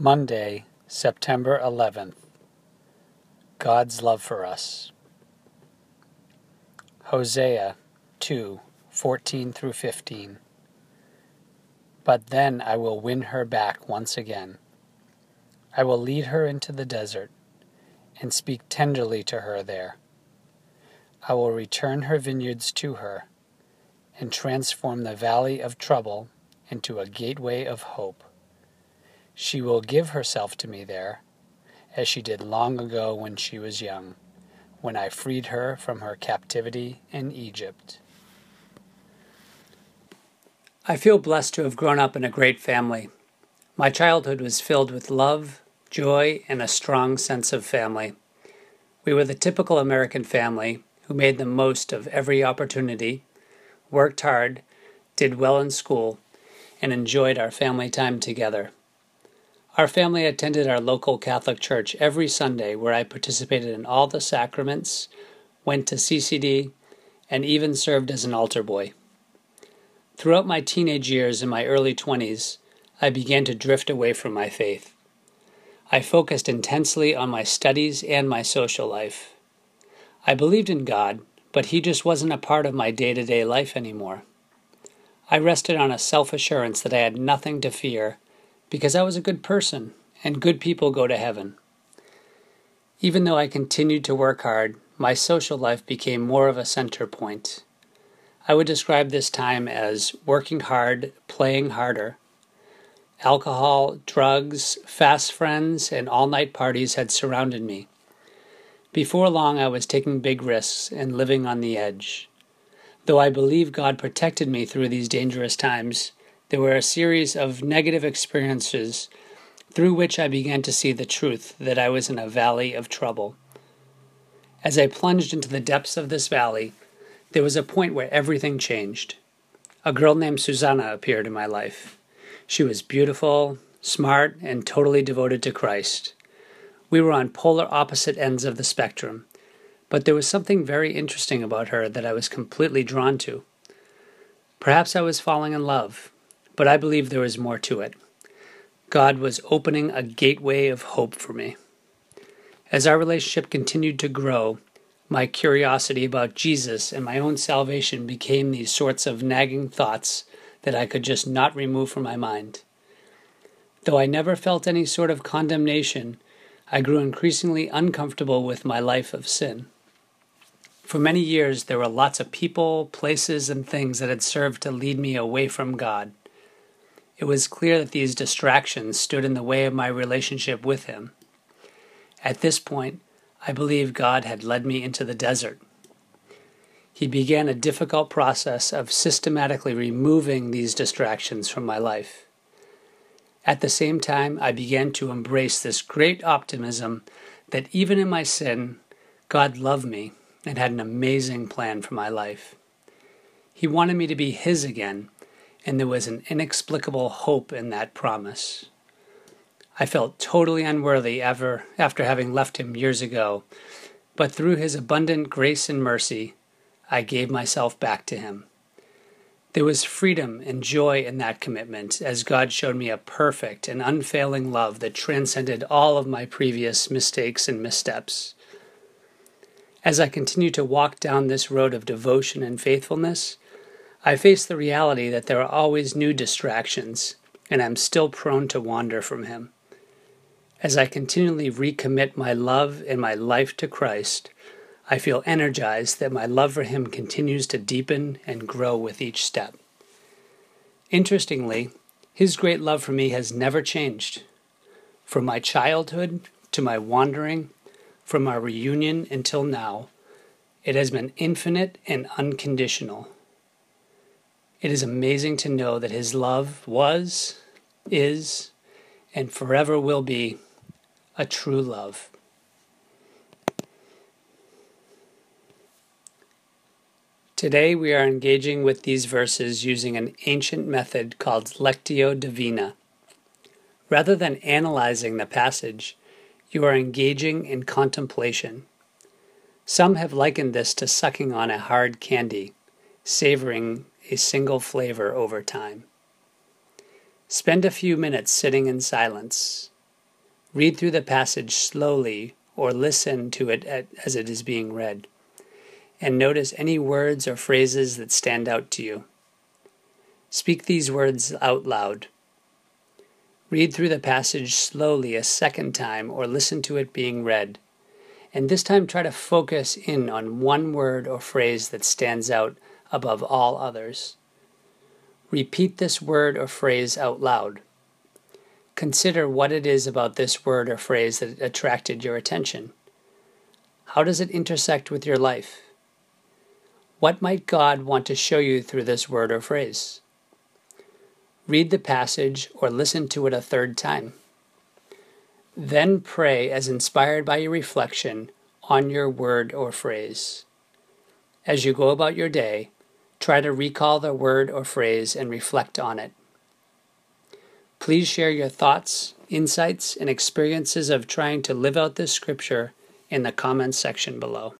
Monday, September 11th. God's love for us. Hosea 2 14 through 15. But then I will win her back once again. I will lead her into the desert and speak tenderly to her there. I will return her vineyards to her and transform the valley of trouble into a gateway of hope. She will give herself to me there, as she did long ago when she was young, when I freed her from her captivity in Egypt. I feel blessed to have grown up in a great family. My childhood was filled with love, joy, and a strong sense of family. We were the typical American family who made the most of every opportunity, worked hard, did well in school, and enjoyed our family time together. Our family attended our local Catholic church every Sunday, where I participated in all the sacraments, went to CCD, and even served as an altar boy. Throughout my teenage years and my early 20s, I began to drift away from my faith. I focused intensely on my studies and my social life. I believed in God, but He just wasn't a part of my day to day life anymore. I rested on a self assurance that I had nothing to fear because I was a good person, and good people go to heaven. Even though I continued to work hard, my social life became more of a center point. I would describe this time as working hard, playing harder. Alcohol, drugs, fast friends, and all night parties had surrounded me. Before long, I was taking big risks and living on the edge. Though I believe God protected me through these dangerous times, there were a series of negative experiences through which I began to see the truth that I was in a valley of trouble. As I plunged into the depths of this valley, there was a point where everything changed. A girl named Susanna appeared in my life. She was beautiful, smart, and totally devoted to Christ. We were on polar opposite ends of the spectrum, but there was something very interesting about her that I was completely drawn to. Perhaps I was falling in love, but I believe there was more to it. God was opening a gateway of hope for me. As our relationship continued to grow, my curiosity about Jesus and my own salvation became these sorts of nagging thoughts that I could just not remove from my mind. Though I never felt any sort of condemnation, I grew increasingly uncomfortable with my life of sin. For many years, there were lots of people, places, and things that had served to lead me away from God. It was clear that these distractions stood in the way of my relationship with Him. At this point, I believe God had led me into the desert. He began a difficult process of systematically removing these distractions from my life. At the same time, I began to embrace this great optimism that even in my sin, God loved me and had an amazing plan for my life. He wanted me to be His again and there was an inexplicable hope in that promise. I felt totally unworthy ever after having left him years ago, but through his abundant grace and mercy, I gave myself back to him. There was freedom and joy in that commitment as God showed me a perfect and unfailing love that transcended all of my previous mistakes and missteps. As I continue to walk down this road of devotion and faithfulness, I face the reality that there are always new distractions, and I'm still prone to wander from Him. As I continually recommit my love and my life to Christ, I feel energized that my love for Him continues to deepen and grow with each step. Interestingly, His great love for me has never changed. From my childhood to my wandering, from our reunion until now, it has been infinite and unconditional. It is amazing to know that His love was, is, and forever will be a true love. Today we are engaging with these verses using an ancient method called Lectio Divina. Rather than analyzing the passage, you are engaging in contemplation. Some have likened this to sucking on a hard candy, savoring a single flavor over time. Spend a few minutes sitting in silence, Read through the passage slowly or listen to it as it is being read. And notice any words or phrases that stand out to you. Speak these words out loud. Read through the passage slowly a second time or listen to it being read. And this time try to focus in on one word or phrase that stands out above all others. Repeat this word or phrase out loud. Consider what it is about this word or phrase that attracted your attention. How does it intersect with your life? What might God want to show you through this word or phrase? Read the passage or listen to it a third time. Then pray as inspired by your reflection on your word or phrase. As you go about your day, try to recall the word or phrase and reflect on it. Please share your thoughts, insights, and experiences of trying to live out this scripture in the comments section below.